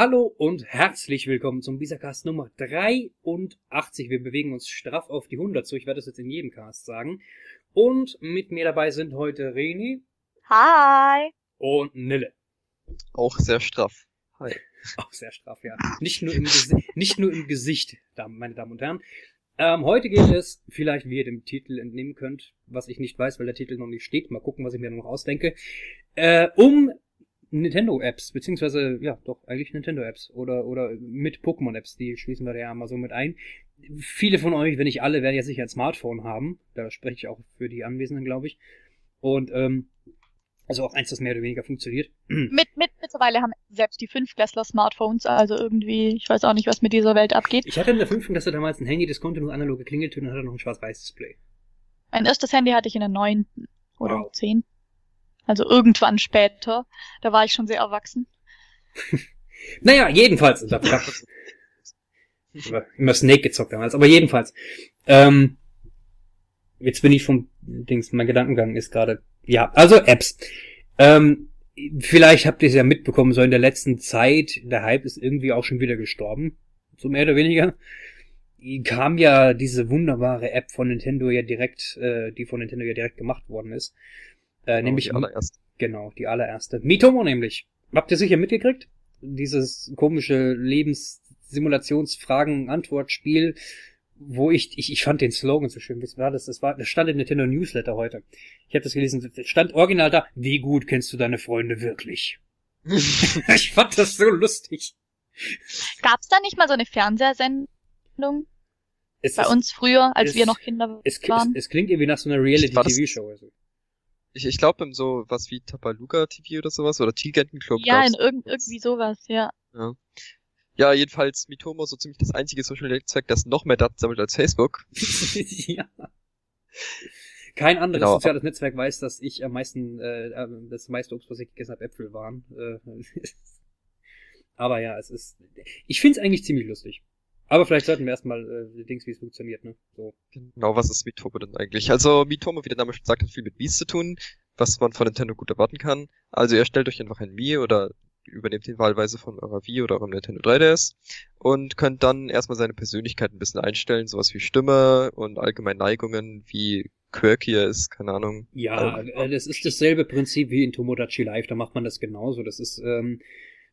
Hallo und herzlich willkommen zum Bisacast Nummer 83. Wir bewegen uns straff auf die 100 zu. Ich werde das jetzt in jedem Cast sagen. Und mit mir dabei sind heute Reni. Hi. Und Nille. Auch sehr straff. Hi. Auch sehr straff, ja. Nicht nur im, Gesi nicht nur im Gesicht, meine Damen und Herren. Ähm, heute geht es, vielleicht wie ihr dem Titel entnehmen könnt, was ich nicht weiß, weil der Titel noch nicht steht, mal gucken, was ich mir noch ausdenke, äh, um Nintendo-Apps, beziehungsweise, ja, doch, eigentlich Nintendo-Apps oder, oder mit Pokémon-Apps, die schließen wir ja mal so mit ein. Viele von euch, wenn nicht alle, werden ja sicher ein Smartphone haben. Da spreche ich auch für die Anwesenden, glaube ich. Und, ähm, also auch eins, das mehr oder weniger funktioniert. Mit, mit, mittlerweile haben selbst die Fünftklässler Smartphones, also irgendwie, ich weiß auch nicht, was mit dieser Welt abgeht. Ich hatte in der fünften Klasse damals ein Handy, das konnte nur analoge Klingeltöne und hatte noch ein schwarz-weiß-Display. Mein erstes Handy hatte ich in der neunten oder wow. zehn. Also irgendwann später. Da war ich schon sehr erwachsen. naja, jedenfalls. immer Snake gezockt damals, aber jedenfalls. Ähm, jetzt bin ich vom Dings, mein Gedankengang ist gerade. Ja, also Apps. Ähm, vielleicht habt ihr es ja mitbekommen, so in der letzten Zeit, der Hype ist irgendwie auch schon wieder gestorben. So mehr oder weniger. Kam ja diese wunderbare App von Nintendo ja direkt, äh, die von Nintendo ja direkt gemacht worden ist. Äh, genau, nämlich die allererste. Genau, die allererste. Mitomo nämlich. Habt ihr sicher mitgekriegt? Dieses komische Lebenssimulationsfragen-Antwort-Spiel, wo ich, ich, ich fand den Slogan so schön. Was war das? Das war, das stand im Nintendo Newsletter heute. Ich habe das gelesen. Stand original da. Wie gut kennst du deine Freunde wirklich? ich fand das so lustig. Gab's da nicht mal so eine Fernsehsendung? Es Bei ist, uns früher, als es, wir noch Kinder es, waren. Es, es, klingt irgendwie nach so einer Reality-TV-Show. Also. Ich, ich glaube, im so was wie Tapaluga TV oder sowas oder Tigerentenclub Club. Ja, in irgend, irgendwie sowas, ja. ja. Ja, jedenfalls Mitomo so ziemlich das einzige Social Netzwerk, das noch mehr Daten sammelt als Facebook. ja. Kein anderes genau. soziales Netzwerk weiß, dass ich am meisten, äh, das meiste Obst, was ich gegessen habe, Äpfel waren. Äh, aber ja, es ist. Ich find's eigentlich ziemlich lustig. Aber vielleicht sollten wir erstmal äh, Dings, wie es funktioniert, ne? So. Genau, was ist Mitomo denn eigentlich? Also Mitomo, wie der Name schon sagt, hat viel mit Miis zu tun, was man von Nintendo gut erwarten kann. Also ihr stellt euch einfach ein Mii oder übernehmt die Wahlweise von eurer Wii oder eurem Nintendo 3DS und könnt dann erstmal seine Persönlichkeit ein bisschen einstellen, sowas wie Stimme und allgemein Neigungen, wie quirky er ist, keine Ahnung. Ja, äh, das ist dasselbe Prinzip wie in Tomodachi Live, da macht man das genauso. Das ist, ähm,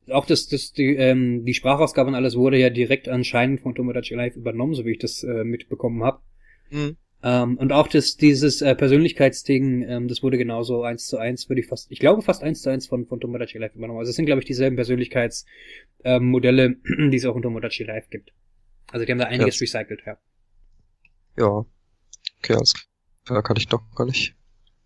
auch das, das, die, ähm, die Sprachausgabe und alles wurde ja direkt anscheinend von Tomodachi Live übernommen, so wie ich das äh, mitbekommen habe. Mhm. Ähm, und auch das, dieses äh, Persönlichkeitsding, ähm, das wurde genauso eins zu eins, würde ich fast, ich glaube fast eins zu eins von, von Tomodachi Live übernommen. Also es sind, glaube ich, dieselben Persönlichkeitsmodelle, ähm, die es auch in Tomodachi Live gibt. Also die haben da einiges ja. recycelt, ja. Ja. Okay, alles klar. Kann ich doch gar nicht.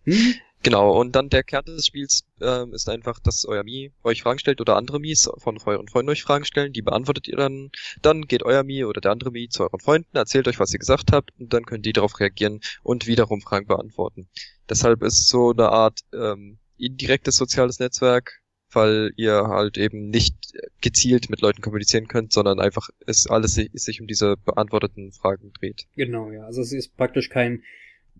Hm? Genau, und dann der Kern des Spiels ähm, ist einfach, dass euer Mi euch Fragen stellt oder andere Mies von euren Freunden euch Fragen stellen, die beantwortet ihr dann. Dann geht euer Mi oder der andere Mi zu euren Freunden, erzählt euch, was ihr gesagt habt und dann können die darauf reagieren und wiederum Fragen beantworten. Deshalb ist so eine Art ähm, indirektes soziales Netzwerk, weil ihr halt eben nicht gezielt mit Leuten kommunizieren könnt, sondern einfach es alles sich um diese beantworteten Fragen dreht. Genau, ja. Also es ist praktisch kein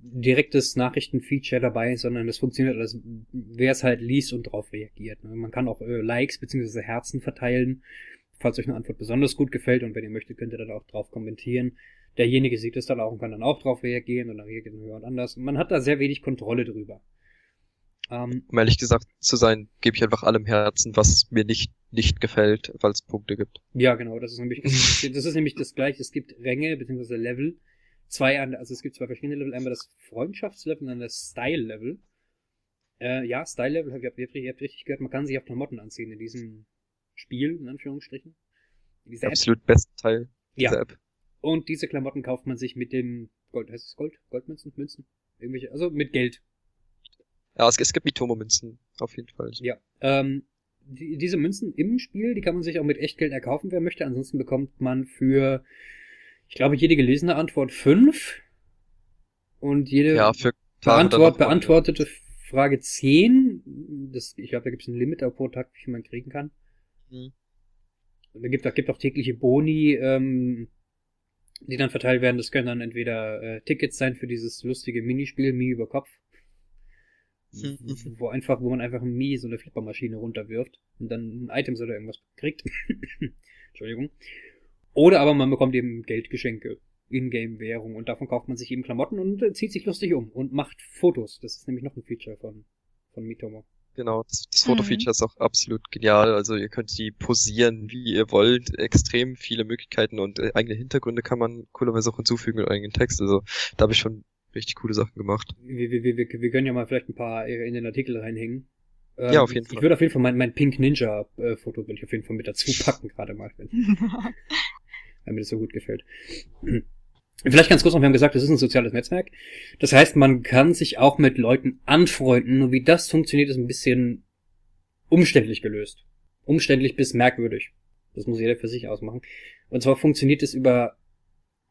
direktes Nachrichtenfeature dabei, sondern es funktioniert alles, wer es halt liest und darauf reagiert. Ne? Man kann auch äh, Likes bzw. Herzen verteilen, falls euch eine Antwort besonders gut gefällt und wenn ihr möchtet, könnt ihr dann auch drauf kommentieren. Derjenige sieht es dann auch und kann dann auch drauf reagieren und dann reagiert jemand anders. Man hat da sehr wenig Kontrolle drüber. Ähm, um ehrlich gesagt zu sein, gebe ich einfach allem Herzen, was mir nicht nicht gefällt, weil es Punkte gibt. Ja, genau, das ist nämlich das ist nämlich das gleiche. Es gibt Ränge bzw. Level zwei, also es gibt zwei verschiedene Level, einmal das Freundschaftslevel und dann das Style-Level. Äh, ja, Style-Level, ihr habt, ihr habt richtig gehört, man kann sich auf Klamotten anziehen in diesem Spiel, in Anführungsstrichen. In Absolut beste Teil dieser ja. App. Und diese Klamotten kauft man sich mit dem Gold, heißt es Gold? Goldmünzen? Münzen? Irgendwelche, also mit Geld. Ja, es, es gibt Mitomo-Münzen, auf jeden Fall. Ja. Ähm, die, diese Münzen im Spiel, die kann man sich auch mit Echtgeld erkaufen, wer möchte. Ansonsten bekommt man für ich glaube, jede gelesene Antwort fünf und jede ja, für Beantwort, beantwortete Frage zehn. Das, ich glaube, da gibt es ein Limit pro Tag, wie viel man kriegen kann. Mhm. Und da gibt es gibt auch tägliche Boni, ähm, die dann verteilt werden. Das können dann entweder äh, Tickets sein für dieses lustige Minispiel, Mi über Kopf. wo einfach, wo man einfach ein Mii so eine Flippermaschine runterwirft und dann ein Items oder irgendwas kriegt. Entschuldigung. Oder aber man bekommt eben Geldgeschenke, Ingame-Währung und davon kauft man sich eben Klamotten und äh, zieht sich lustig um und macht Fotos. Das ist nämlich noch ein Feature von, von Mitomo. Genau, das, das Fotofeature mhm. ist auch absolut genial. Also ihr könnt die posieren, wie ihr wollt. Extrem viele Möglichkeiten und äh, eigene Hintergründe kann man coolerweise auch hinzufügen mit eigenen Text. Also da habe ich schon richtig coole Sachen gemacht. Wir, wir, wir, wir können ja mal vielleicht ein paar in den Artikel reinhängen. Ähm, ja, auf jeden Fall. Ich würde auf jeden Fall mein, mein Pink Ninja äh, Foto will ich auf jeden Fall mit dazu packen, gerade mal, wenn mir das so gut gefällt. Vielleicht ganz kurz noch, wir haben gesagt, das ist ein soziales Netzwerk. Das heißt, man kann sich auch mit Leuten anfreunden. Nur wie das funktioniert, ist ein bisschen umständlich gelöst. Umständlich bis merkwürdig. Das muss jeder für sich ausmachen. Und zwar funktioniert es über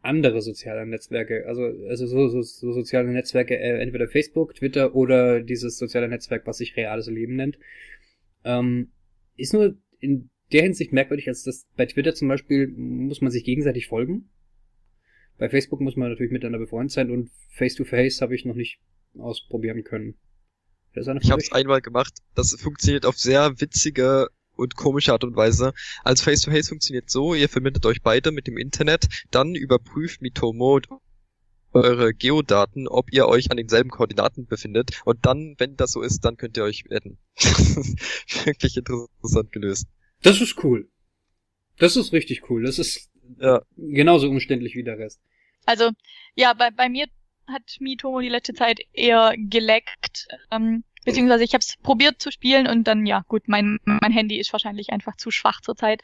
andere soziale Netzwerke, also, also so, so, so soziale Netzwerke, äh, entweder Facebook, Twitter oder dieses soziale Netzwerk, was sich reales Leben nennt. Ähm, ist nur in der Hinsicht merkwürdig, als dass bei Twitter zum Beispiel muss man sich gegenseitig folgen. Bei Facebook muss man natürlich miteinander befreundet sein und Face-to-Face habe ich noch nicht ausprobieren können. Ich habe es einmal gemacht. Das funktioniert auf sehr witzige und komische Art und Weise. Also Face-to-Face -face funktioniert so, ihr verbindet euch beide mit dem Internet, dann überprüft Mitomo eure Geodaten, ob ihr euch an denselben Koordinaten befindet und dann, wenn das so ist, dann könnt ihr euch adden. Wirklich interessant gelöst. Das ist cool. Das ist richtig cool. Das ist ja. genauso umständlich wie der Rest. Also, ja, bei, bei mir hat Mitomo die letzte Zeit eher geleckt. Ähm, beziehungsweise ich habe es probiert zu spielen und dann, ja, gut, mein, mein Handy ist wahrscheinlich einfach zu schwach zurzeit.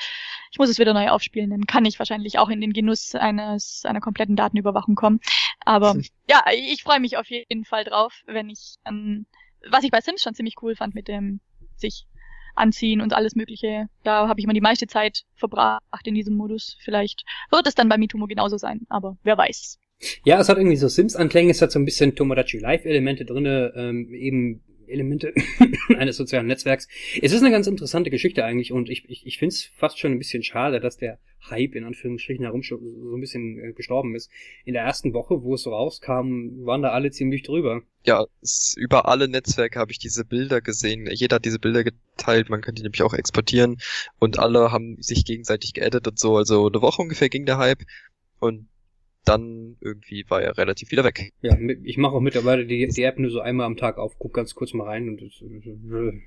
Ich muss es wieder neu aufspielen, dann kann ich wahrscheinlich auch in den Genuss eines einer kompletten Datenüberwachung kommen. Aber ja, ich freue mich auf jeden Fall drauf, wenn ich, ähm, was ich bei Sims schon ziemlich cool fand mit dem sich anziehen und alles Mögliche. Da habe ich immer die meiste Zeit verbracht in diesem Modus. Vielleicht wird es dann bei Mitumo genauso sein, aber wer weiß. Ja, es hat irgendwie so Sims-Anklänge, es hat so ein bisschen Tomodachi Live-Elemente drinne, ähm, eben Elemente eines sozialen Netzwerks. Es ist eine ganz interessante Geschichte eigentlich und ich, ich, ich finde es fast schon ein bisschen schade, dass der Hype in Anführungsstrichen herum so ein bisschen äh, gestorben ist. In der ersten Woche, wo es so rauskam, waren da alle ziemlich drüber. Ja, über alle Netzwerke habe ich diese Bilder gesehen. Jeder hat diese Bilder geteilt, man kann die nämlich auch exportieren und alle haben sich gegenseitig geedit und so. Also eine Woche ungefähr ging der Hype und dann irgendwie war er relativ wieder weg. Ja, ich mache auch mittlerweile die, die App nur so einmal am Tag auf, guck ganz kurz mal rein und das, äh,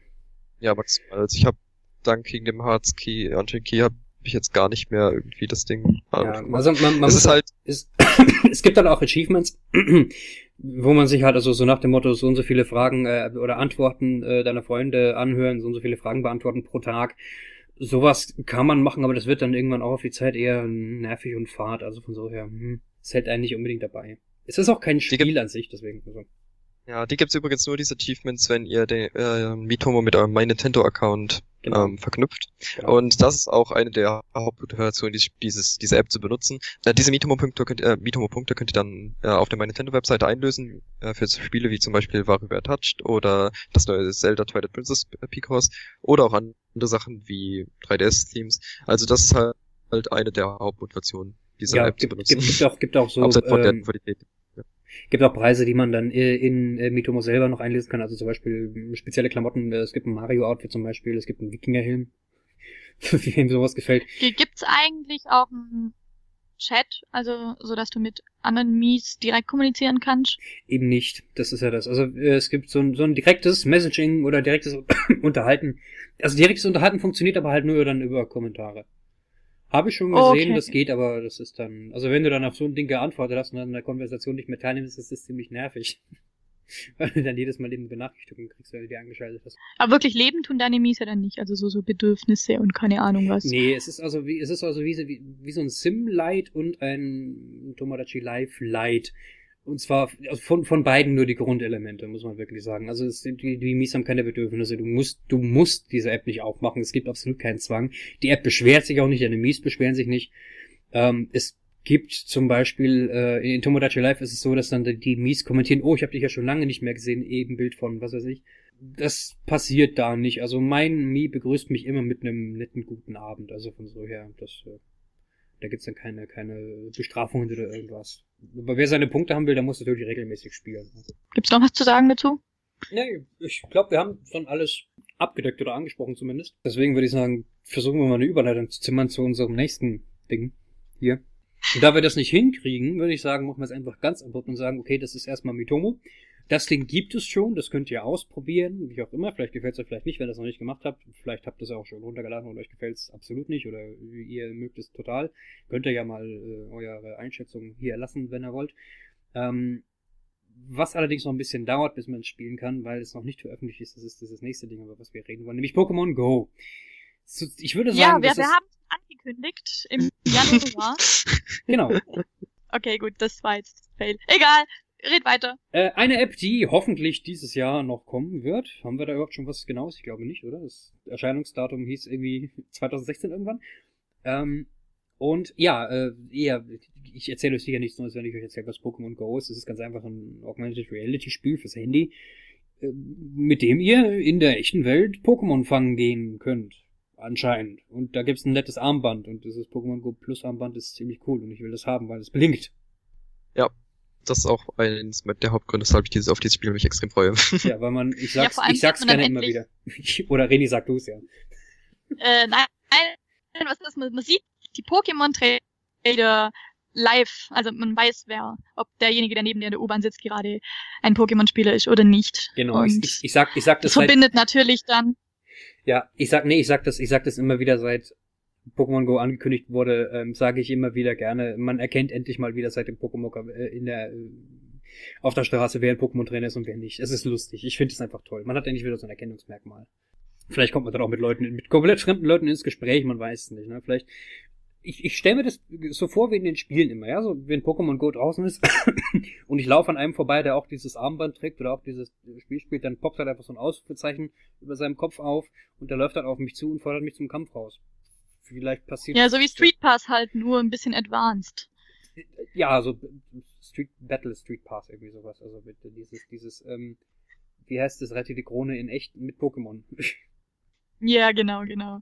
Ja, maximal. Also ich habe dank gegen dem Hearts Key, Unchained Key habe ich jetzt gar nicht mehr irgendwie das Ding. Ja, also man, man es ist halt, ist, es gibt dann auch Achievements, wo man sich halt also so nach dem Motto so und so viele Fragen äh, oder Antworten äh, deiner Freunde anhören, so und so viele Fragen beantworten pro Tag sowas kann man machen, aber das wird dann irgendwann auch auf die Zeit eher nervig und fad. Also von so her, hm, ist halt eigentlich unbedingt dabei. Es ist auch kein Spiel an sich, deswegen. Also. Ja, die gibt's übrigens nur, diese Achievements, wenn ihr den äh, Mitomo mit eurem My Nintendo-Account genau. ähm, verknüpft. Genau. Und das ist auch eine der Hauptmotivationen, die, dieses, diese App zu benutzen. Äh, diese Mitomo-Punkte könnt, äh, -Punkte könnt ihr dann äh, auf der My Nintendo-Webseite einlösen äh, für Spiele wie zum Beispiel Warrior Touched oder das neue Zelda Twilight Princess Peak Horse oder auch andere Sachen wie 3DS-Themes. Also das ist halt, halt eine der Hauptmotivationen, diese ja, App gibt, zu benutzen. Gibt, gibt auch, gibt auch so ähm, Qualität. Gibt auch Preise, die man dann in, in Mitomo selber noch einlesen kann. Also zum Beispiel spezielle Klamotten. Es gibt ein Mario-Outfit zum Beispiel. Es gibt einen Wikingerhelm. Wie wem sowas gefällt. Gibt's eigentlich auch einen Chat, also so dass du mit anderen Mies direkt kommunizieren kannst? Eben nicht. Das ist ja das. Also es gibt so ein, so ein direktes Messaging oder direktes Unterhalten. Also direktes Unterhalten funktioniert aber halt nur dann über Kommentare. Habe ich schon gesehen, okay. das geht, aber das ist dann, also wenn du dann auf so ein Ding geantwortet hast und dann in der Konversation nicht mehr teilnimmst, ist das ziemlich nervig. Weil du dann jedes Mal eben Benachrichtigungen kriegst, weil du die angeschaltet hast. Aber wirklich leben tun deine Mies ja dann nicht, also so, so Bedürfnisse und keine Ahnung was. Nee, es ist also wie, es ist also wie, wie, wie so ein Sim-Lite und ein Tomodachi Live-Lite. Und zwar also von, von beiden nur die Grundelemente, muss man wirklich sagen. Also es, die, die Mies haben keine Bedürfnisse. Du musst, du musst diese App nicht aufmachen. Es gibt absolut keinen Zwang. Die App beschwert sich auch nicht, deine Mies beschweren sich nicht. Ähm, es gibt zum Beispiel, äh, in Tomodachi Live ist es so, dass dann die Mies kommentieren, oh, ich habe dich ja schon lange nicht mehr gesehen, eben Bild von, was weiß ich. Das passiert da nicht. Also mein Mii begrüßt mich immer mit einem netten, guten Abend. Also von so her, das, äh, da gibt's dann keine, keine Bestrafungen oder irgendwas. Aber wer seine Punkte haben will, der muss natürlich regelmäßig spielen. Gibt's noch was zu sagen dazu? Nee, ich glaube, wir haben schon alles abgedeckt oder angesprochen zumindest. Deswegen würde ich sagen, versuchen wir mal eine Überleitung zu zimmern zu unserem nächsten Ding hier. Und da wir das nicht hinkriegen, würde ich sagen, machen wir es einfach ganz abrupt und sagen, okay, das ist erstmal Mitomo. Das Ding gibt es schon, das könnt ihr ausprobieren, wie auch immer. Vielleicht gefällt es euch vielleicht nicht, wenn ihr das noch nicht gemacht habt. Vielleicht habt ihr es auch schon runtergeladen und euch gefällt es absolut nicht oder ihr mögt es total. Könnt ihr ja mal äh, eure Einschätzung hier lassen, wenn ihr wollt. Ähm, was allerdings noch ein bisschen dauert, bis man es spielen kann, weil es noch nicht veröffentlicht ist, das ist das nächste Ding, über was wir reden wollen, nämlich Pokémon Go. Ich würde sagen, ja, wir, wir haben es angekündigt im Januar. genau. Okay, gut, das war jetzt Fail. Egal, red weiter. Äh, eine App, die hoffentlich dieses Jahr noch kommen wird. Haben wir da überhaupt schon was Genaues? Ich glaube nicht, oder? Das Erscheinungsdatum hieß irgendwie 2016 irgendwann. Ähm, und ja, äh, eher, ich erzähle euch sicher nichts Neues, wenn ich euch erzähle, was Pokémon Go ist. Es ist ganz einfach ein Augmented Reality Spiel fürs Handy, äh, mit dem ihr in der echten Welt Pokémon fangen gehen könnt. Anscheinend. Und da gibt's ein nettes Armband und dieses Pokémon Go Plus Armband ist ziemlich cool und ich will das haben, weil es blinkt. Ja, das ist auch eines der Hauptgründe, weshalb ich dieses, auf dieses Spiel mich extrem freue. Ja, weil man, ich sag's, ja, ich sag's gerne immer wieder. Oder Reni sagt du's ja. Äh, nein, was ist, man, man sieht die Pokémon-Trader live, also man weiß, wer, ob derjenige, der neben dir in der U-Bahn sitzt, gerade ein Pokémon-Spieler ist oder nicht. Genau, Und ich, ich, sag, ich sag das. das verbindet halt, natürlich dann. Ja, ich sag, nee, ich sag das, ich sag das immer wieder seit Pokémon Go angekündigt wurde, ähm, sage ich immer wieder gerne, man erkennt endlich mal wieder seit dem Pokémon äh, in der äh, auf der Straße, wer ein Pokémon-Trainer ist und wer nicht. Es ist lustig. Ich finde es einfach toll. Man hat endlich wieder so ein Erkennungsmerkmal. Vielleicht kommt man dann auch mit Leuten, mit komplett fremden Leuten ins Gespräch, man weiß es nicht. Ne? Vielleicht ich, ich stelle mir das so vor wie in den Spielen immer, ja, so wenn Pokémon Go draußen ist und ich laufe an einem vorbei, der auch dieses Armband trägt oder auch dieses Spiel spielt, dann poppt halt einfach so ein Ausrufezeichen über seinem Kopf auf und der läuft dann auf mich zu und fordert mich zum Kampf raus. Vielleicht passiert Ja, so wie Street Pass halt, nur ein bisschen advanced. Ja, so Street Battle Street Pass irgendwie sowas, also mit dieses dieses ähm wie heißt das, rette die Krone in echt mit Pokémon. ja, genau, genau.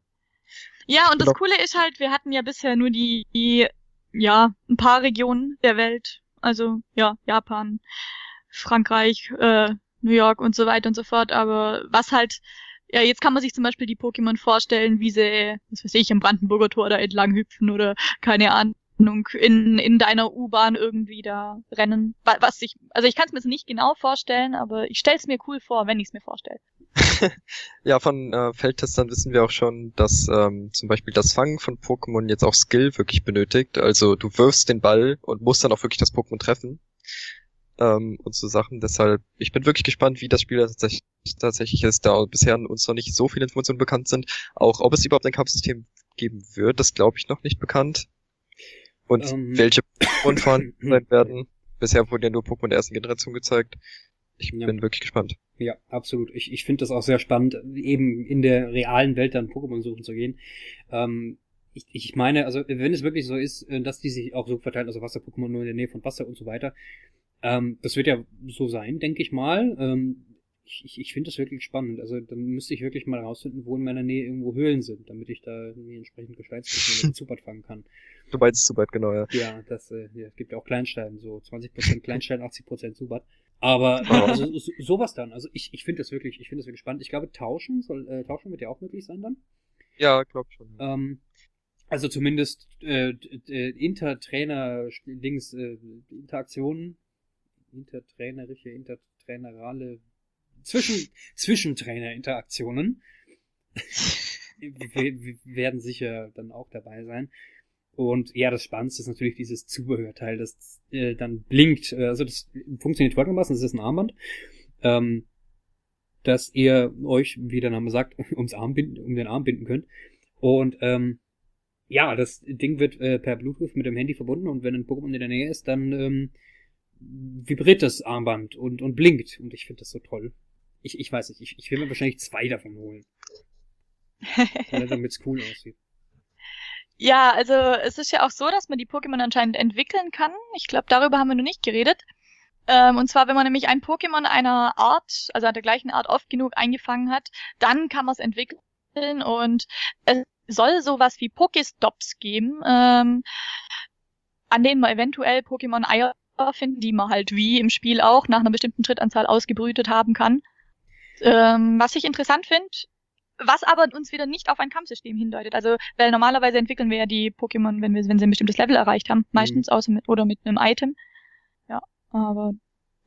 Ja, und das genau. Coole ist halt, wir hatten ja bisher nur die, die, ja, ein paar Regionen der Welt. Also, ja, Japan, Frankreich, äh, New York und so weiter und so fort. Aber was halt, ja, jetzt kann man sich zum Beispiel die Pokémon vorstellen, wie sie, was weiß ich, im Brandenburger Tor da entlang hüpfen oder keine Ahnung in, in deiner U-Bahn irgendwie da rennen. Was ich, also ich kann es mir nicht genau vorstellen, aber ich stelle es mir cool vor, wenn ich es mir vorstelle. ja, von äh, Feldtestern wissen wir auch schon, dass ähm, zum Beispiel das Fangen von Pokémon jetzt auch Skill wirklich benötigt. Also du wirfst den Ball und musst dann auch wirklich das Pokémon treffen. Ähm, und so Sachen. Deshalb, ich bin wirklich gespannt, wie das Spiel tatsächlich, tatsächlich ist, da bisher uns noch nicht so viele Informationen bekannt sind. Auch ob es überhaupt ein Kampfsystem geben wird, das glaube ich noch nicht bekannt. Und um, ähm. welche Pokémon vorhanden sein werden. Bisher wurden ja nur Pokémon der ersten Generation gezeigt. Ich ja. bin wirklich gespannt. Ja, absolut. Ich, ich finde das auch sehr spannend, eben in der realen Welt dann Pokémon suchen zu gehen. Ähm, ich, ich meine, also wenn es wirklich so ist, äh, dass die sich auch so verteilen, also Wasser-Pokémon nur in der Nähe von Wasser und so weiter, ähm, das wird ja so sein, denke ich mal. Ähm, ich, ich, ich finde das wirklich spannend. Also dann müsste ich wirklich mal rausfinden, wo in meiner Nähe irgendwo Höhlen sind, damit ich da mir entsprechend Gesteinspokémon Zubat fangen kann. Du meinst Zubat, genau, ja. Ja, das äh, ja, es gibt ja auch Kleinstein, so 20% Kleinstein, 80% Zubat. Aber also, so, sowas dann. Also ich, ich finde das wirklich, ich finde das wirklich spannend. Ich glaube, tauschen soll, äh, tauschen wird ja auch möglich sein dann. Ja, glaub schon. Ja. Ähm, also zumindest äh, äh, Intertrainer-Dings, äh, Interaktionen, intertrainerische, intertrainerale, zwischen, Zwischentrainer-Interaktionen werden sicher dann auch dabei sein. Und ja, das Spannendste ist natürlich dieses Zubehörteil, das äh, dann blinkt. Äh, also das funktioniert folgendermaßen, das ist ein Armband, ähm, dass ihr euch, wie der Name sagt, ums Arm binden, um den Arm binden könnt. Und ähm, ja, das Ding wird äh, per Bluetooth mit dem Handy verbunden und wenn ein Pokémon in der Nähe ist, dann ähm, vibriert das Armband und, und blinkt. Und ich finde das so toll. Ich, ich weiß nicht, ich, ich will mir wahrscheinlich zwei davon holen. Damit es cool aussieht. Ja, also es ist ja auch so, dass man die Pokémon anscheinend entwickeln kann. Ich glaube, darüber haben wir noch nicht geredet. Ähm, und zwar, wenn man nämlich ein Pokémon einer Art, also der gleichen Art oft genug eingefangen hat, dann kann man es entwickeln und es soll sowas wie Pokéstops geben, ähm, an denen man eventuell Pokémon Eier finden, die man halt wie im Spiel auch nach einer bestimmten Trittanzahl ausgebrütet haben kann. Ähm, was ich interessant finde, was aber uns wieder nicht auf ein Kampfsystem hindeutet. Also, weil normalerweise entwickeln wir ja die Pokémon, wenn wir, wenn sie ein bestimmtes Level erreicht haben, meistens mhm. außer mit, oder mit einem Item. Ja, aber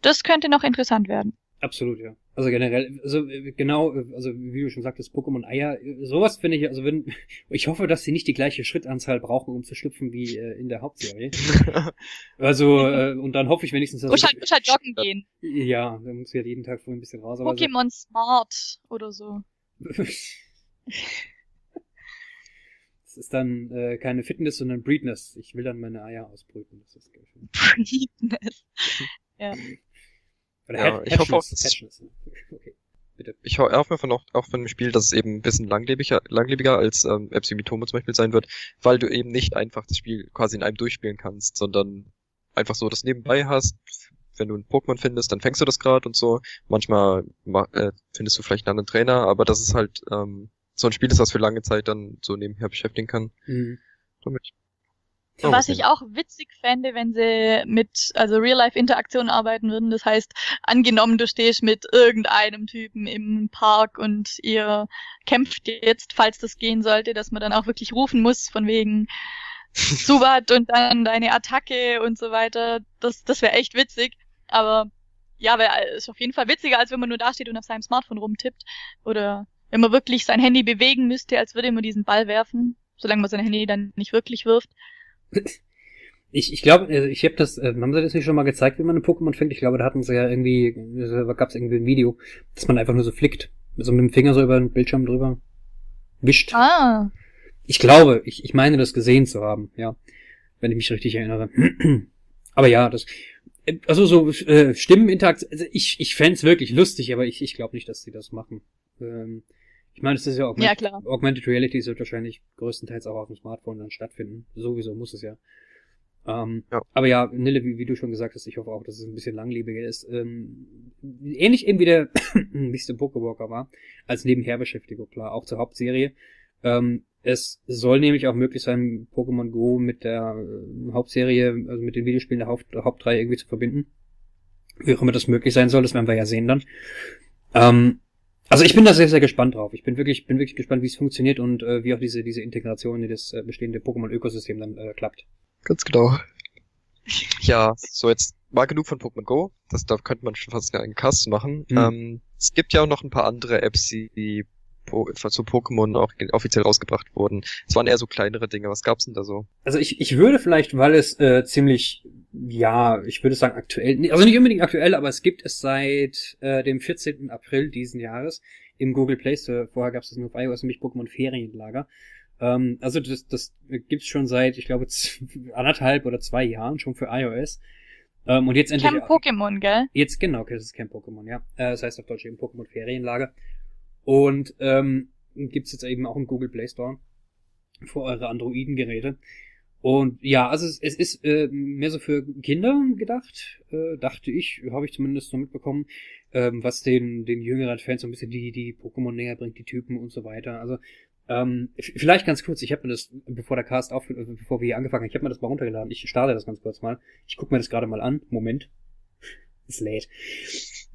das könnte noch interessant werden. Absolut, ja. Also generell, also genau, also wie du schon sagtest, Pokémon Eier, sowas finde ich, also wenn, ich hoffe, dass sie nicht die gleiche Schrittanzahl brauchen, um zu schlüpfen wie äh, in der Hauptserie. also, äh, und dann hoffe ich wenigstens, dass... Muss halt, muss halt joggen gehen. Ja, dann muss ich halt jeden Tag vorher ein bisschen raus. Pokémon so. Smart oder so. das ist dann äh, keine Fitness, sondern Breedness. Ich will dann meine Eier ausbrüten. Das ist Breedness. ja. Oder ja, ich hoffe auch, okay, bitte. Ich hoffe von auch, auch von dem Spiel, dass es eben ein bisschen langlebiger, langlebiger als ähm, Epsi Mitomo zum Beispiel sein wird, weil du eben nicht einfach das Spiel quasi in einem durchspielen kannst, sondern einfach so das nebenbei hast. Wenn du einen Pokémon findest, dann fängst du das gerade und so. Manchmal äh, findest du vielleicht einen anderen Trainer, aber das ist halt ähm, so ein Spiel, das was für lange Zeit dann so nebenher beschäftigen kann. Mhm. Damit Oh, Was ich auch witzig fände, wenn sie mit also Real-Life-Interaktion arbeiten würden. Das heißt, angenommen, du stehst mit irgendeinem Typen im Park und ihr kämpft jetzt, falls das gehen sollte, dass man dann auch wirklich rufen muss, von wegen Subat und dann deine Attacke und so weiter. Das, das wäre echt witzig. Aber ja, wäre ist auf jeden Fall witziger, als wenn man nur da steht und auf seinem Smartphone rumtippt. Oder wenn man wirklich sein Handy bewegen müsste, als würde man diesen Ball werfen, solange man sein Handy dann nicht wirklich wirft. Ich, ich glaube, also ich habe das, äh, haben sie das nicht schon mal gezeigt, wie man ein Pokémon fängt? Ich glaube, da hatten sie ja irgendwie, da gab es irgendwie ein Video, dass man einfach nur so flickt, so mit dem Finger so über den Bildschirm drüber wischt. Ah. Ich glaube, ich, ich meine das gesehen zu haben, ja, wenn ich mich richtig erinnere. aber ja, das, also so äh, Stimmeninteraktion, also ich, ich fände wirklich lustig, aber ich, ich glaube nicht, dass sie das machen. Ähm, ich meine, es ist ja, Augment ja klar. Augmented Reality wird wahrscheinlich größtenteils auch auf dem Smartphone dann stattfinden. Sowieso muss es ja. Ähm, ja. Aber ja, Nille, wie, wie, du schon gesagt hast, ich hoffe auch, dass es ein bisschen langlebiger ist. Ähm, ähnlich eben wie der nächste Pokewalker war, als Nebenherbeschäftigung, klar, auch zur Hauptserie. Ähm, es soll nämlich auch möglich sein, Pokémon Go mit der äh, Hauptserie, also mit den Videospielen der Haupt Hauptreihe irgendwie zu verbinden. Wie auch immer das möglich sein soll, das werden wir ja sehen dann. Ähm, also ich bin da sehr, sehr gespannt drauf. Ich bin wirklich, bin wirklich gespannt, wie es funktioniert und äh, wie auch diese, diese Integration in das äh, bestehende Pokémon-Ökosystem dann äh, klappt. Ganz genau. Ja, so jetzt war genug von Pokémon Go. Das, da könnte man schon fast einen Cast machen. Hm. Ähm, es gibt ja auch noch ein paar andere Apps, die zu Pokémon auch offiziell rausgebracht wurden. Es waren eher so kleinere Dinge. Was gab's denn da so? Also ich, ich würde vielleicht, weil es äh, ziemlich, ja, ich würde sagen aktuell, also nicht unbedingt aktuell, aber es gibt es seit äh, dem 14. April diesen Jahres im Google Play Store. Vorher gab es das nur auf iOS, nämlich Pokémon Ferienlager. Ähm, also das, das gibt's schon seit, ich glaube, anderthalb oder zwei Jahren schon für iOS. Ähm, und jetzt endlich. Camp Pokémon, gell? Jetzt genau, das ist Camp Pokémon, ja. Äh, das heißt auf Deutsch eben Pokémon Ferienlager. Und ähm, gibt jetzt eben auch im Google Play Store für eure Androiden-Geräte. Und ja, also es, es ist äh, mehr so für Kinder gedacht, äh, dachte ich, habe ich zumindest so mitbekommen, ähm, was den, den jüngeren Fans so ein bisschen die, die Pokémon näher bringt, die Typen und so weiter. Also ähm, vielleicht ganz kurz, ich habe mir das, bevor der Cast auf, äh, bevor wir hier angefangen haben, ich habe mir das mal runtergeladen. Ich starte das ganz kurz mal. Ich gucke mir das gerade mal an. Moment. Es lädt.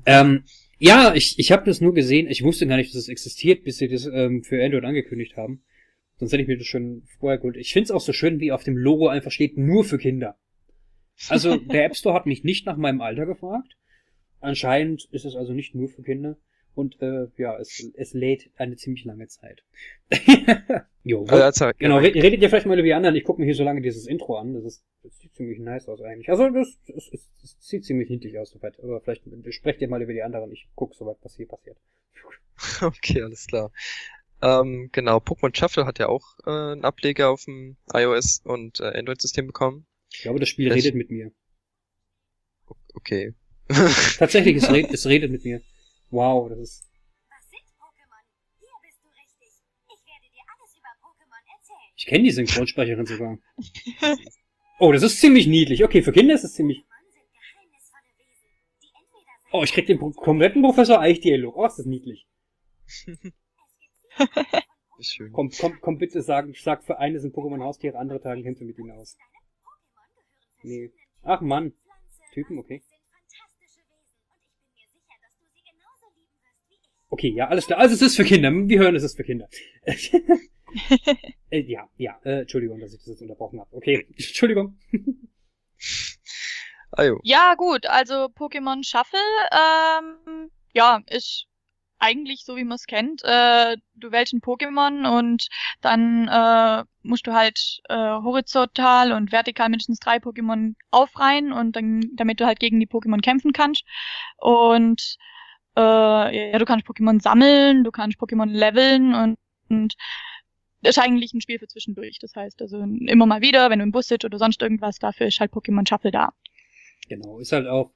Ähm, ja, ich, ich habe das nur gesehen. Ich wusste gar nicht, dass es existiert, bis sie das ähm, für Android angekündigt haben. Sonst hätte ich mir das schon vorher geholt. Ich finde es auch so schön, wie auf dem Logo einfach steht, nur für Kinder. Also der App Store hat mich nicht nach meinem Alter gefragt. Anscheinend ist es also nicht nur für Kinder. Und äh, ja, es, es lädt eine ziemlich lange Zeit. jo, wo, also, genau, redet ihr vielleicht mal über die anderen. Ich gucke mir hier so lange dieses Intro an. Das, ist, das sieht ziemlich nice aus eigentlich. Also das, das, das, das sieht ziemlich niedlich aus soweit. Aber vielleicht sprecht ihr mal über die anderen. Ich gucke soweit, was hier passiert. Okay, alles klar. Ähm, genau, Pokémon Shuffle hat ja auch äh, einen Ableger auf dem iOS und äh, Android-System bekommen. Ich glaube, das Spiel Vielleicht... redet mit mir. Okay. Tatsächlich, es, red, es redet mit mir. Wow, das ist. Was sind Pokémon? Hier bist du richtig. Ich werde dir alles über Pokémon erzählen. Ich kenne die Synchronsprecherin sogar. oh, das ist ziemlich niedlich. Okay, für Kinder ist es ziemlich. Oh, ich krieg den kompletten Professor Eich-Dialog. Oh, ist das niedlich. schön. Komm, komm, komm bitte, sag, sag für eine sind Pokémon Haustiere, andere Tage kämpfen mit ihnen aus. Nee. Ach Mann. Typen, okay. Okay, ja, alles klar. Also es ist für Kinder. Wir hören, es ist für Kinder. äh, ja, ja, äh, Entschuldigung, dass ich das jetzt unterbrochen habe. Okay, Entschuldigung. Ajo. Ja, gut, also Pokémon Shuffle, ähm, ja, ist eigentlich so, wie man es kennt. Äh, du wählst ein Pokémon und dann äh, musst du halt äh, horizontal und vertikal mindestens drei Pokémon aufreihen und dann, damit du halt gegen die Pokémon kämpfen kannst. Und äh, ja, du kannst Pokémon sammeln, du kannst Pokémon leveln und, und ist eigentlich ein Spiel für zwischendurch. Das heißt, also immer mal wieder, wenn du im Bus sitzt oder sonst irgendwas, dafür ist halt Pokémon Shuffle da. Genau, ist halt auch,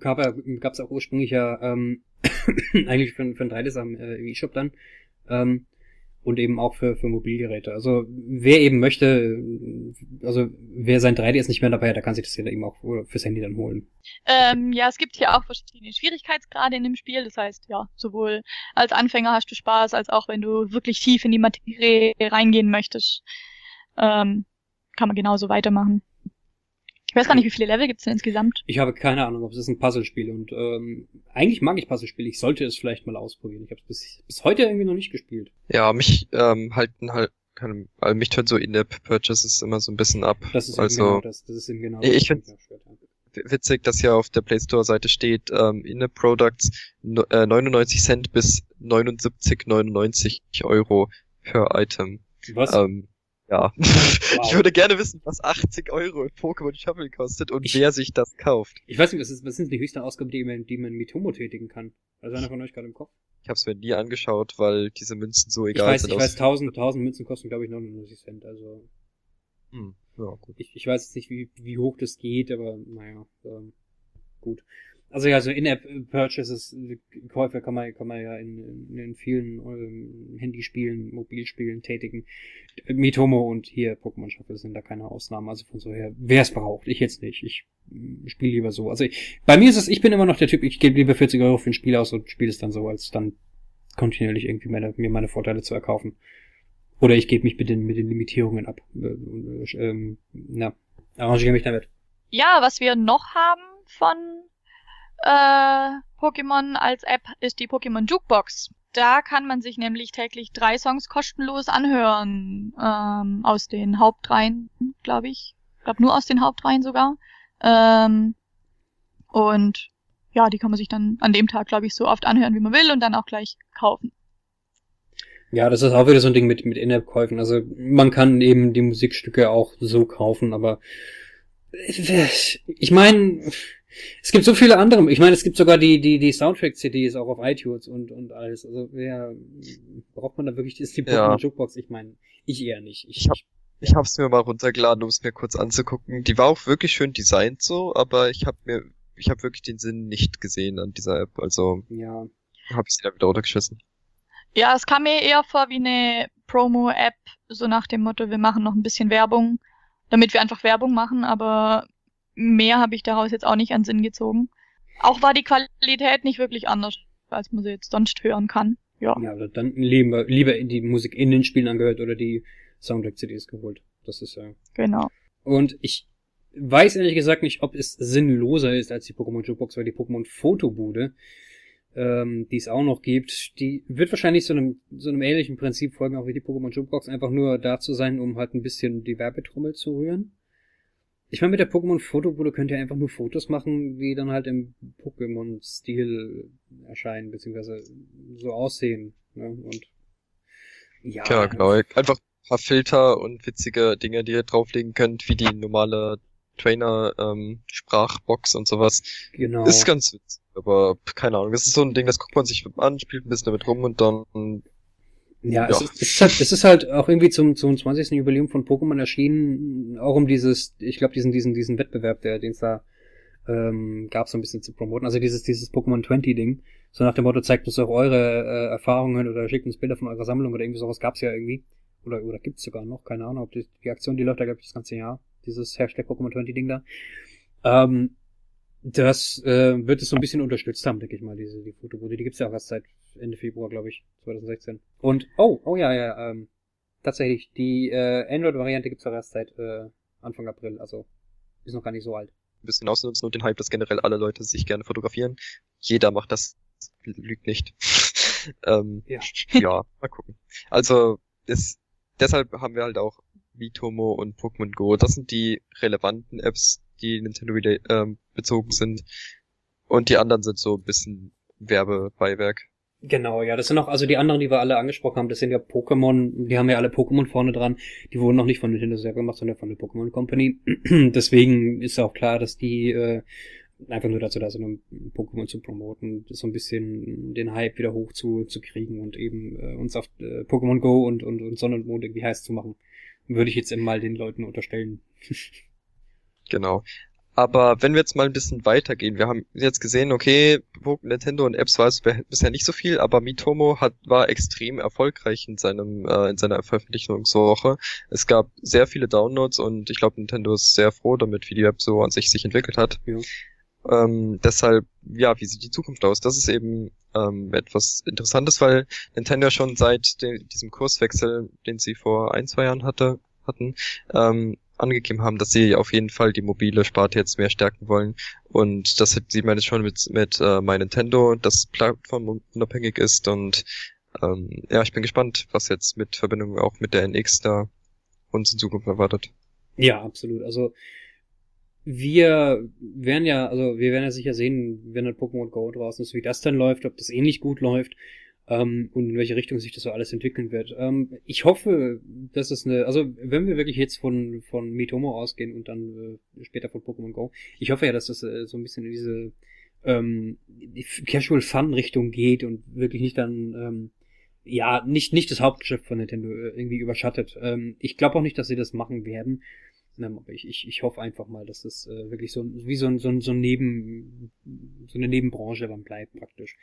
gab es auch ursprünglich ja ähm, eigentlich für, für ein 3DS am äh, E-Shop dann. Ähm, und eben auch für, für Mobilgeräte. Also wer eben möchte, also wer sein 3DS nicht mehr dabei hat, der kann sich das ja eben auch fürs Handy dann holen. Ähm, ja, es gibt hier auch verschiedene Schwierigkeitsgrade in dem Spiel. Das heißt, ja, sowohl als Anfänger hast du Spaß, als auch wenn du wirklich tief in die Materie reingehen möchtest, ähm, kann man genauso weitermachen. Ich weiß gar nicht, wie viele Level gibt's denn insgesamt? Ich habe keine Ahnung, ob es ist ein Puzzlespiel und ähm, eigentlich mag ich Puzzlespiele. Ich sollte es vielleicht mal ausprobieren. Ich habe es bis, bis heute irgendwie noch nicht gespielt. Ja, mich ähm, halten halt keine, also mich hört so In-App-Purchases immer so ein bisschen ab. Das ist also, genau das. Das ist eben genau das. Ich finde witzig, dass hier auf der Play Store Seite steht, ähm, In-App Products no, äh, 99 Cent bis 79,99 Euro per Item. Was? Ähm, ja. Wow. Ich würde gerne wissen, was 80 Euro in Pokémon Shuffle kostet und ich, wer sich das kauft. Ich weiß nicht, was, ist, was sind die höchsten Ausgaben, die man, die man mit Homo tätigen kann? Also einer von euch gerade im Kopf? Ich habe es mir nie angeschaut, weil diese Münzen so egal ich weiß, sind. Ich weiß, 1000, 1000 Münzen kosten, glaube ich, 99 Cent. Also. Hm. Ja, gut. Ich, ich weiß jetzt nicht, wie, wie hoch das geht, aber naja, ähm, gut. Also ja, so In-App-Purchases, Käufe kann man, kann man ja in, in, in vielen ähm, Handyspielen, Mobilspielen tätigen. Mitomo und hier Pokémon Shuffle sind da keine Ausnahmen. Also von so her, wer es braucht, ich jetzt nicht. Ich mm, spiele lieber so. Also ich, bei mir ist es, ich bin immer noch der Typ, ich gebe lieber 40 Euro für ein Spiel aus und spiele es dann so, als dann kontinuierlich irgendwie meine, mir meine Vorteile zu erkaufen. Oder ich gebe mich mit den, mit den Limitierungen ab. Äh, ähm, na, arrangiere mich damit. Ja, was wir noch haben von äh, Pokémon als App ist die Pokémon Jukebox. Da kann man sich nämlich täglich drei Songs kostenlos anhören ähm, aus den Hauptreihen, glaube ich. Ich glaube nur aus den Hauptreihen sogar. Ähm, und ja, die kann man sich dann an dem Tag, glaube ich, so oft anhören, wie man will und dann auch gleich kaufen. Ja, das ist auch wieder so ein Ding mit, mit In-App-Käufen. Also man kann eben die Musikstücke auch so kaufen, aber ich meine, es gibt so viele andere. Ich meine, es gibt sogar die, die, die Soundtrack-CDs auch auf iTunes und, und alles. Also, wer braucht man da wirklich, ist die Pokémon ja. Jukebox? Ich meine, ich eher nicht. Ich, ich, hab, ich hab's mir mal runtergeladen, um es mir kurz anzugucken. Die war auch wirklich schön designt so, aber ich habe mir, ich habe wirklich den Sinn nicht gesehen an dieser App. Also, ja. habe ich sie da wieder runtergeschissen. Ja, es kam mir eher vor wie eine Promo-App, so nach dem Motto, wir machen noch ein bisschen Werbung, damit wir einfach Werbung machen, aber mehr habe ich daraus jetzt auch nicht an Sinn gezogen. Auch war die Qualität nicht wirklich anders, als man sie jetzt sonst hören kann. Ja. Ja, also dann lieber, lieber in die Musik in den Spielen angehört oder die Soundtrack-CDs geholt. Das ist ja. Genau. Und ich weiß ehrlich gesagt nicht, ob es sinnloser ist als die Pokémon Jukebox, weil die Pokémon Fotobude, ähm, die es auch noch gibt, die wird wahrscheinlich so einem, so einem ähnlichen Prinzip folgen, auch wie die Pokémon Jukebox, einfach nur da zu sein, um halt ein bisschen die Werbetrommel zu rühren. Ich meine, mit der Pokémon-Fotobude könnt ihr einfach nur Fotos machen, die dann halt im Pokémon-Stil erscheinen, beziehungsweise so aussehen. Ne? Und ja. Ja, genau. Einfach ein paar Filter und witzige Dinge, die ihr drauflegen könnt, wie die normale Trainer-Sprachbox ähm, und sowas. Genau. Ist ganz witzig, aber keine Ahnung. Das ist so ein Ding, das guckt man sich an, spielt ein bisschen damit rum und dann ja, ja. Es, ist, es, ist halt, es ist halt auch irgendwie zum, zum 20. Jubiläum von Pokémon erschienen, auch um dieses, ich glaube, diesen, diesen, diesen Wettbewerb, der, den es da ähm, gab, so ein bisschen zu promoten. Also dieses, dieses Pokémon 20-Ding. So nach dem Motto, zeigt uns auch eure äh, Erfahrungen oder schickt uns Bilder von eurer Sammlung oder irgendwie sowas gab's ja irgendwie. Oder, oder gibt's sogar noch, keine Ahnung, ob die, die Aktion, die läuft da, glaube ich, das ganze Jahr. Dieses Hashtag Pokémon 20-Ding da. Ähm, das äh, wird es so ein bisschen unterstützt haben, denke ich mal, diese die Fotobude. Die gibt's ja auch erst seit Ende Februar, glaube ich, 2016. Und, oh, oh ja, ja, ähm, tatsächlich, die äh, Android-Variante gibt's auch erst seit äh, Anfang April, also ist noch gar nicht so alt. Ein bisschen ausnutzen und den Hype, dass generell alle Leute sich gerne fotografieren. Jeder macht das, lügt nicht. Ähm, ja. ja, mal gucken. Also ist, deshalb haben wir halt auch Mitomo und Pokémon Go. Das sind die relevanten Apps, die Nintendo ähm, bezogen sind. Und die anderen sind so ein bisschen Werbebeiwerk. Genau, ja, das sind auch, also die anderen, die wir alle angesprochen haben, das sind ja Pokémon, die haben ja alle Pokémon vorne dran, die wurden noch nicht von Nintendo selber gemacht, sondern von der Pokémon Company. Deswegen ist auch klar, dass die äh, einfach nur dazu da sind, um Pokémon zu promoten, so ein bisschen den Hype wieder hoch zu, zu kriegen und eben äh, uns auf äh, Pokémon Go und, und, und Sonne und Mond irgendwie heiß zu machen. Würde ich jetzt mal den Leuten unterstellen. genau. Aber wenn wir jetzt mal ein bisschen weitergehen, wir haben jetzt gesehen, okay, Nintendo und Apps war es bisher nicht so viel, aber Mitomo hat, war extrem erfolgreich in seinem, äh, in seiner Veröffentlichungswoche. Es gab sehr viele Downloads und ich glaube, Nintendo ist sehr froh damit, wie die App so an sich sich entwickelt hat. Ja. Ähm, deshalb, ja, wie sieht die Zukunft aus? Das ist eben ähm, etwas Interessantes, weil Nintendo schon seit de diesem Kurswechsel, den sie vor ein, zwei Jahren hatte, hatten, ähm, angegeben haben, dass sie auf jeden Fall die mobile Sparte jetzt mehr stärken wollen. Und das sieht man jetzt schon mit, mit äh, My Nintendo, das plattformunabhängig ist. Und ähm, ja, ich bin gespannt, was jetzt mit Verbindung auch mit der NX da uns in Zukunft erwartet. Ja, absolut. Also wir werden ja, also wir werden ja sicher sehen, wenn ein Pokémon Go draußen ist, wie das dann läuft, ob das ähnlich gut läuft ähm, und in welche Richtung sich das so alles entwickeln wird. Ähm, ich hoffe, dass es eine, also wenn wir wirklich jetzt von von Mitomo ausgehen und dann äh, später von Pokémon Go, ich hoffe ja, dass das äh, so ein bisschen in diese ähm, Casual Fun Richtung geht und wirklich nicht dann ähm, ja nicht nicht das Hauptgeschäft von Nintendo äh, irgendwie überschattet. Ähm, ich glaube auch nicht, dass sie das machen werden. Ähm, ich, ich, ich hoffe einfach mal, dass das äh, wirklich so wie so ein, so ein, so ein Neben, so eine Nebenbranche dann bleibt praktisch.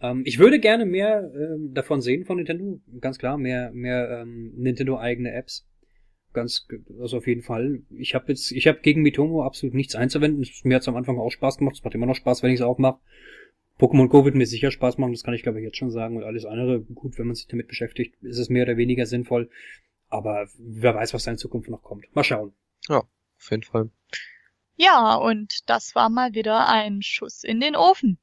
Ähm, ich würde gerne mehr ähm, davon sehen von Nintendo, ganz klar, mehr, mehr ähm, Nintendo-eigene Apps. Ganz, also auf jeden Fall. Ich habe jetzt, ich habe gegen Mitomo absolut nichts einzuwenden. Mir hat's am Anfang auch Spaß gemacht. Es macht immer noch Spaß, wenn ich es auch mache. Pokémon Go wird mir sicher Spaß machen, das kann ich glaube ich jetzt schon sagen. Und alles andere, gut, wenn man sich damit beschäftigt, ist es mehr oder weniger sinnvoll. Aber wer weiß, was da in Zukunft noch kommt. Mal schauen. Ja, auf jeden Fall. Ja, und das war mal wieder ein Schuss in den Ofen.